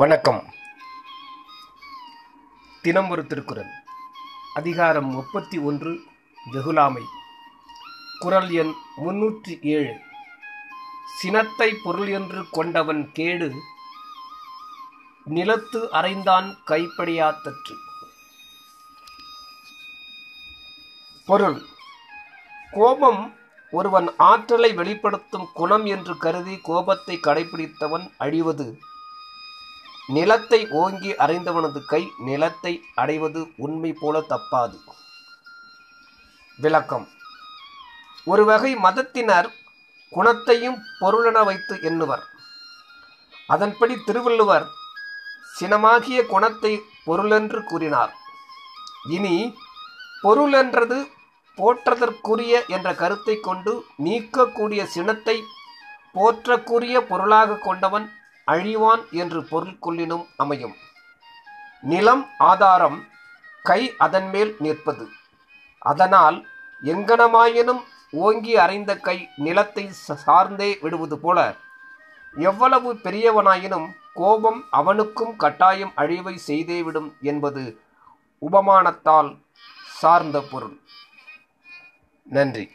வணக்கம். தினம் ஒரு திருக்குறள். அதிகாரம் முப்பத்தி ஒன்று வெகுலாமை குறள் எண் முன்னூற்றி ஏழு. சினத்தை பொருள் என்று கொண்டவன் கேடு நிலத்து அறைந்தான் கைப்படியாத்தற்று பொருள். கோபம் ஒருவன் ஆற்றலை வெளிப்படுத்தும் குணம் என்று கருதி கோபத்தை கடைபிடித்தவன் அழிவது. நிலத்தை ஓங்கி அறைந்தவனது கை நிலத்தை அடைவது உண்மை போல தப்பாது. விளக்கம். ஒரு வகை மதத்தினர் குணத்தையும் பொருளென வைத்து எண்ணுவர். அதன்படி திருவள்ளுவர் சினமாகிய குணத்தை பொருளென்று கூறினார். இனி பொருளென்றது போற்றதற்குரிய என்ற கருத்தை கொண்டு நீக்கக்கூடிய சினத்தை போற்றக்கூடிய பொருளாக கொண்டவன் அழிவான் என்று பொருள் கொள்ளினும் அமையும். நிலம் ஆதாரம் கை அதன் மேல் நிற்பது. அதனால் எங்கனமாயினும் ஓங்கி அறைந்த கை நிலத்தை சார்ந்தே விடுவது போல எவ்வளவு பெரியவனாயினும் கோபம் அவனுக்கும் கட்டாயம் அழிவை செய்தே விடும் என்பது உபமானத்தால் சார்ந்த பொருள். நன்றி.